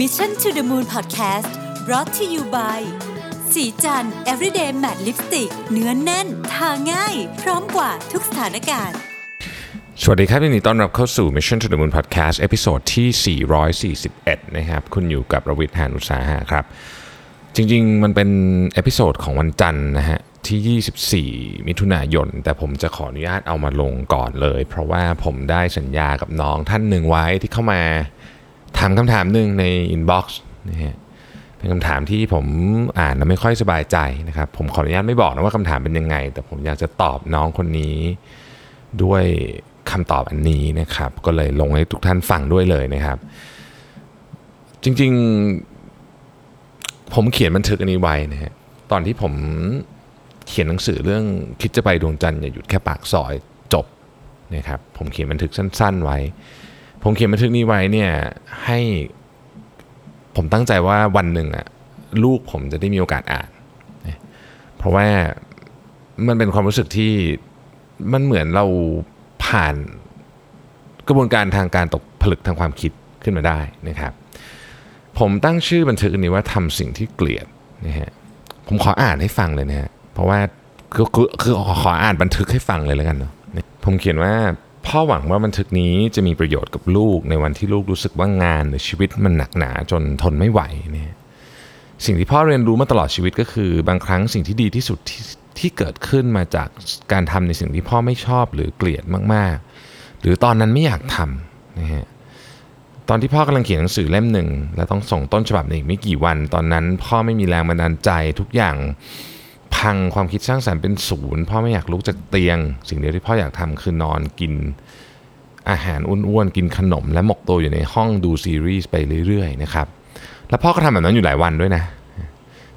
Mission to the Moon Podcast brought to you by ศรีจันทร์ everyday matte lipstick เนื้อแน่น ทาง่าย พร้อมกว่าทุกสถานการณ์ สวัสดีครับยินดีต้อนรับเข้าสู่ Mission to the Moon Podcast episode ที่ 441 นะครับ คุณอยู่กับประวิทย์หานุตสาหะครับ จริงๆ มันเป็น episode ของวันจันทร์นะฮะที่ 24 มิถุนายน แต่ผมจะขออนุญาตเอามาลงก่อนเลย เพราะว่าผมได้สัญญากับน้องท่านหนึ่งไว้ที่เข้ามา ถามคำถามหนึ่งใน inbox นะฮะเป็นคำถามที่ผมอ่านแล้วไม่ค่อยสบายใจนะครับ ผมขออนุญาตไม่บอกนะว่าคำถามเป็นยังไง แต่ผมอยากจะตอบน้องคนนี้ด้วยคำตอบอันนี้นะครับ ก็เลยลงให้ทุกท่านฟังด้วยเลยนะครับ จริงๆผมเขียนบันทึกอันนี้ไว้นะฮะตอนที่ผมเขียนหนังสือเรื่องคิดจะไปดวงจันทร์อย่าหยุดแค่ปากซอยจบนะครับผมเขียนบันทึกสั้น ๆ ไว้ ผมเขียนบันทึกนี้ไว้เนี่ยให้ผมตั้งใจว่าวันหนึ่งอะลูกผมจะได้มีโอกาสอ่าน เพราะว่ามันเป็นความรู้สึกที่มันเหมือนเราผ่านกระบวนการทางการตกผลึกทางความคิดขึ้นมาได้นะครับ ผมตั้งชื่อบันทึกนี้ว่าทำสิ่งที่เกลียดนะฮะผมขออ่านให้ฟังเลยนะฮะเพราะว่าคือคือคือขออ่านบันทึกให้ฟังเลยแล้วกันเนาะผมเขียนว่า พ่อหวังว่าบันทึกนี้จะมีประโยชน์กับลูกในวันที่ลูกรู้สึกว่างานหรือชีวิตมันหนักหนาจนทนไม่ไหวเนี่ยสิ่งที่พ่อเรียนรู้มาตลอดชีวิตก็คือ บางครั้งสิ่งที่ดีที่สุดที่ที่เกิดขึ้นมาจากการทำในสิ่งที่พ่อไม่ชอบหรือเกลียดมากๆ หรือตอนนั้นไม่อยากทำนะฮะตอนที่พ่อกำลังเขียนหนังสือเล่มหนึ่ง แล้วต้องส่งต้นฉบับในอีกไม่กี่วัน ตอนนั้นพ่อไม่มีแรงบันดาลใจทุกอย่าง พังความคิดสร้างสรรค์เป็นศูนย์พ่อไม่อยากลุกจากเตียง สิ่งเดียวที่พ่ออยากทำคือนอนกินอาหารอ้วนๆกินขนม และหมกตัวอยู่ในห้องดูซีรีส์ไปเรื่อยๆนะครับแล้วพ่อก็ทำแบบนั้นอยู่หลายวันด้วยนะ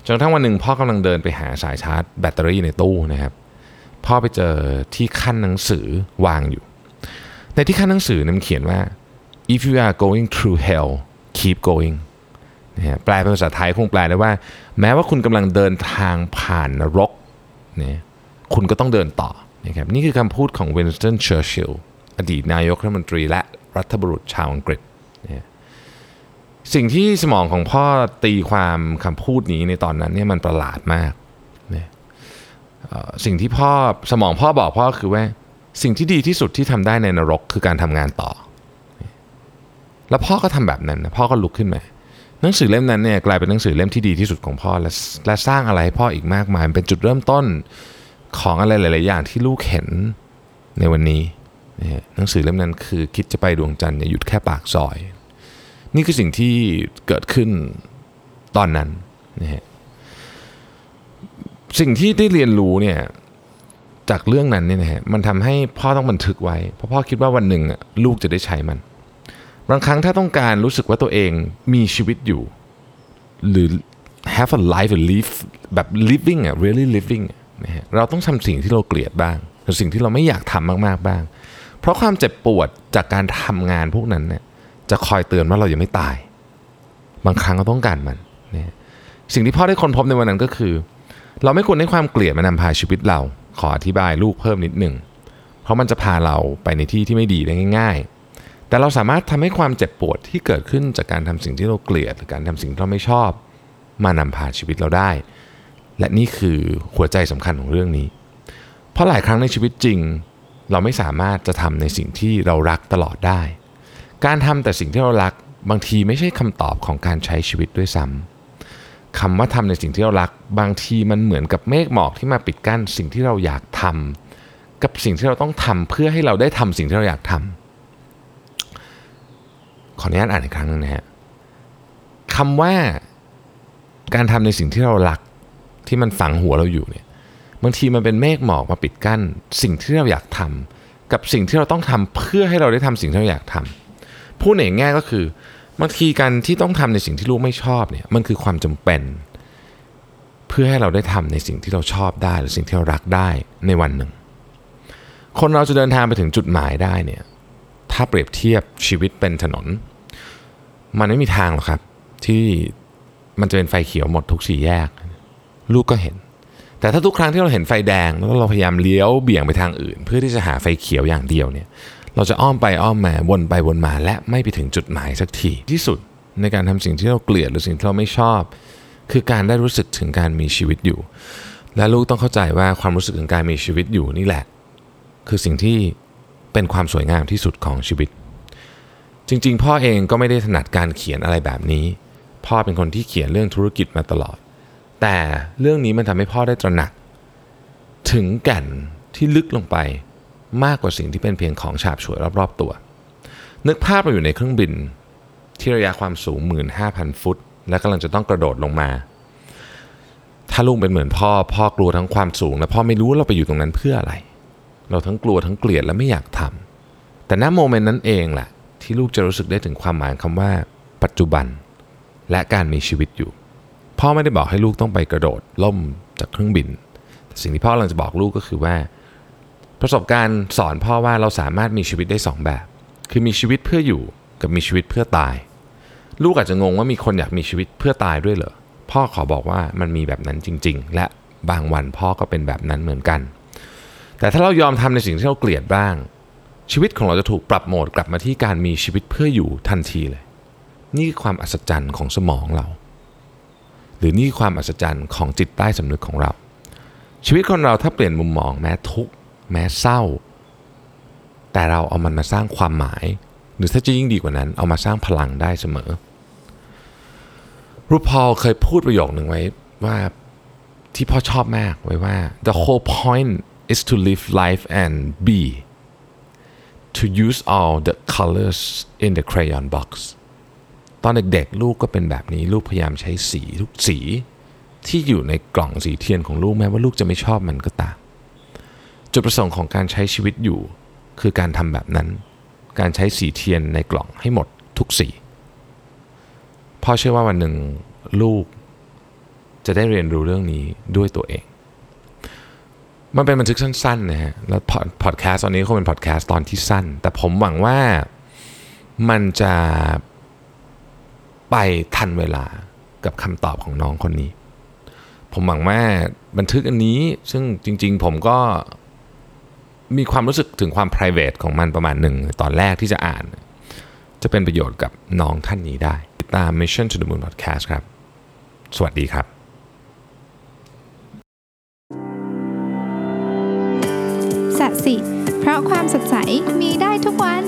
จนกระทั่งวันหนึ่งพ่อกำลังเดินไปหาสายชาร์จแบตเตอรี่ในตู้นะครับพ่อไปเจอที่ขั้นหนังสือวางอยู่ ในที่ขั้นหนังสือนั้นเขียนว่า if you are going through hell keep going นะแปลเป็นภาษาไทยคงแปลได้ว่า แม้ว่าคุณกำลังเดินทางผ่านนรกนี่ยคุณก็ต้องเดินต่อนะครับนี่คือคำพูดของวินสตันเชอร์ชิลล์อดีตนายกรัฐมนตรีและรัฐบุรุษชาวอังกฤษนะสิ่งที่สมองของพ่อตีความคำพูดนี้ในตอนนั้นเนี่ยมันประหลาดมากนะสิ่งที่พ่อสมองพ่อบอกพ่อคือว่า สิ่งที่ดีที่สุดที่ทำได้ในนรกคือการทำงานต่อ แล้วพ่อก็ทำแบบนั้นนะพ่อก็ลุกขึ้นมา หนังสือเล่มนั้นเนี่ยกลายเป็นหนังสือเล่มที่ดีที่สุดของพ่อ และและสร้างอะไรให้พ่ออีกมากมายเป็นจุดเริ่มต้นของอะไรหลาย ๆ อย่างที่ลูกเห็นในวันนี้นหนังสือเล่มนั้นคือคิดจะไปดวงจันทร์อย่าหยุดแค่ปากซอย นี่คือสิ่งที่เกิดขึ้นตอนนั้นนะฮะสิ่งที่ได้เรียนรู้เนี่ยจากเรื่องนั้นเนี่ยนะฮะมันทำให้พ่อต้องบันทึกไว้เพราะพ่อคิดว่าวันหนึ่งลูกจะได้ใช้มัน บางครั้งถ้าต้องการรู้สึกว่าตัวเองมีชีวิตอยู่ หรือ have a life a live แบบ living อะ really living นะฮะเราต้องทำสิ่งที่เราเกลียดบ้างหรือสิ่งที่เราไม่อยากทำมากๆบ้าง เพราะความเจ็บปวดจากการทำงานพวกนั้นเนี่ยจะคอยเตือนว่าเรายังไม่ตาย บางครั้งเราต้องการมันนะสิ่งที่พ่อได้ค้นพบในวันนั้นก็คือ เราไม่ควรให้ความเกลียดมานำพาชีวิตเรา ขออธิบายลูกเพิ่มนิดหนึ่งเพราะมันจะพาเราไปในที่ที่ไม่ดีได้ง่าย ๆ แต่เราสามารถทำให้ความเจ็บปวดที่เกิดขึ้นจากการทำสิ่งที่เราเกลียด หรือการทำสิ่งที่เราไม่ชอบ มานำพาชีวิตเราได้ และนี่คือหัวใจสำคัญของเรื่องนี้ เพราะหลายครั้งในชีวิตจริง เราไม่สามารถจะทำในสิ่งที่เรารักตลอดได้ การทำแต่สิ่งที่เรารักบางทีไม่ใช่คำตอบของการใช้ชีวิตด้วยซ้ำคำว่าทำในสิ่งที่เรารัก บางทีมันเหมือนกับเมฆหมอกที่มาปิดกั้นสิ่งที่เราอยากทำกับสิ่งที่เราต้องทำเพื่อให้เราได้ทำสิ่งที่เราอยากทำ ขออนุญาตอ่านอีกครั้งนึงนะฮะคำว่าการทำในสิ่งที่เรารักที่มันฝังหัวเราอยู่เนี่ยบางทีมันเป็นเมฆหมอกมาปิดกั้น สิ่งที่เราอยากทำกับสิ่งที่เราต้องทำเพื่อให้เราได้ทำสิ่งที่เราอยากทำพูดในแง่ก็คือบางทีการที่ต้องทำในสิ่งที่ลูกไม่ชอบเนี่ยมันคือความจำเป็น เพื่อให้เราได้ทำในสิ่งที่เราชอบได้ หรือสิ่งที่เรารักได้ในวันหนึ่ง คนเราจะเดินทางไปถึงจุดหมายได้เนี่ย ถ้าเปรียบเทียบชีวิตเป็นถนน มันไม่มีทางหรอกครับ ที่มันจะเป็นไฟเขียวหมดทุกสี่แยก ลูกก็เห็น แต่ถ้าทุกครั้งที่เราเห็นไฟแดงแล้วเราพยายามเลี้ยวเบี่ยงไปทางอื่น เพื่อที่จะหาไฟเขียวอย่างเดียวเนี่ย เราจะอ้อมไปอ้อมมาวนไปวนมาและไม่ไปถึงจุดหมายสักทีที่สุดในการทำสิ่งที่เราเกลียดหรือสิ่งที่เราไม่ชอบ คือการได้รู้สึกถึงการมีชีวิตอยู่ และลูกต้องเข้าใจว่าความรู้สึกถึงการมีชีวิตอยู่นี่แหละ คือสิ่งที่ เป็นความสวยงามที่สุดของชีวิต จริงๆ พ่อเองก็ไม่ได้ถนัดการเขียนอะไรแบบนี้ พ่อเป็นคนที่เขียนเรื่องธุรกิจมาตลอด แต่เรื่องนี้มันทำให้พ่อได้ตระหนัก ถึงแก่นที่ลึกลงไปมากกว่าสิ่งที่เป็นเพียงของฉาบฉวยรอบๆตัว นึกภาพเราอยู่ในเครื่องบิน ที่ระยะความสูง 15,000 ฟุต และกำลังจะต้องกระโดดลงมา ถ้าลูกเป็นเหมือนพ่อ พ่อกลัวทั้งความสูง และพ่อไม่รู้ว่าเราไปอยู่ตรงนั้นเพื่ออะไร เราทั้งกลัวทั้งเกลียดและไม่อยากทำแต่ณโมเมนต์นั้นเองแหละที่ลูกจะรู้สึกได้ถึงความหมายคำว่า ปัจจุบัน และการมีชีวิตอยู่ พ่อไม่ได้บอกให้ลูกต้องไปกระโดดล่มจากเครื่องบินแต่สิ่งที่พ่อกำลังจะบอกลูกก็คือว่า ประสบการณ์สอนพ่อว่าเราสามารถมีชีวิตได้สองแบบ คือมีชีวิตเพื่ออยู่กับมีชีวิตเพื่อตาย ลูกอาจจะงงว่ามีคนอยากมีชีวิตเพื่อตายด้วยเหรอพ่อขอบอกว่ามันมีแบบนั้นจริง ๆ และบางวันพ่อก็เป็นแบบนั้นเหมือนกัน แต่ถ้าเรายอมทำในสิ่งที่เราเกลียดบ้าง ชีวิตของเราจะถูกปรับโหมดกลับมาที่การมีชีวิตเพื่ออยู่ทันทีเลย นี่คือความอัศจรรย์ของสมองเรา หรือนี่ความอัศจรรย์ของจิตใต้สำนึกของเรา ชีวิตคนเราถ้าเปลี่ยนมุมมองแม้ทุกข์แม้เศร้า แต่เราเอามันมาสร้างความหมาย หรือถ้าจะยิ่งดีกว่านั้นเอามาสร้างพลังได้เสมอรูปพอลเคยพูดประโยคหนึ่งไว้ว่าที่พ่อชอบมากไว้ว่า the whole point is to live life and be to use all the colors in the crayon box ตอนเด็กๆลูกก็เป็นแบบนี้ลูกพยายามใช้สีทุกสีที่อยู่ในกล่องสีเทียนของลูกแม้ว่าลูกจะไม่ชอบมันก็ตาม จุดประสงค์ของการใช้ชีวิตอยู่ คือการทำแบบนั้น การใช้สีเทียนในกล่องให้หมดทุกสีพ่อเชื่อว่าวันหนึ่งลูกจะได้เรียนรู้เรื่องนี้ด้วยตัวเอง มันเป็นบันทึกสั้นๆนะฮะแล้วพอดแคสต์ตอนนี้คงเป็นพอดแคสต์ตอนที่สั้น แต่ผมหวังว่ามันจะไปทันเวลากับคำตอบของน้องคนนี้ ผมหวังว่าบันทึกอันนี้ซึ่งจริง ๆ ผมก็มีความรู้สึกถึงความ p r i v a t ของมันประมาณหนึ่งตอนแรกที่จะอ่าน จะเป็นประโยชน์กับน้องท่านนี้ได้ ติดตาม Mission to the Moon Podcast ครับ สวัสดีครับ สิ เพราะความสดใสมีได้ทุกวัน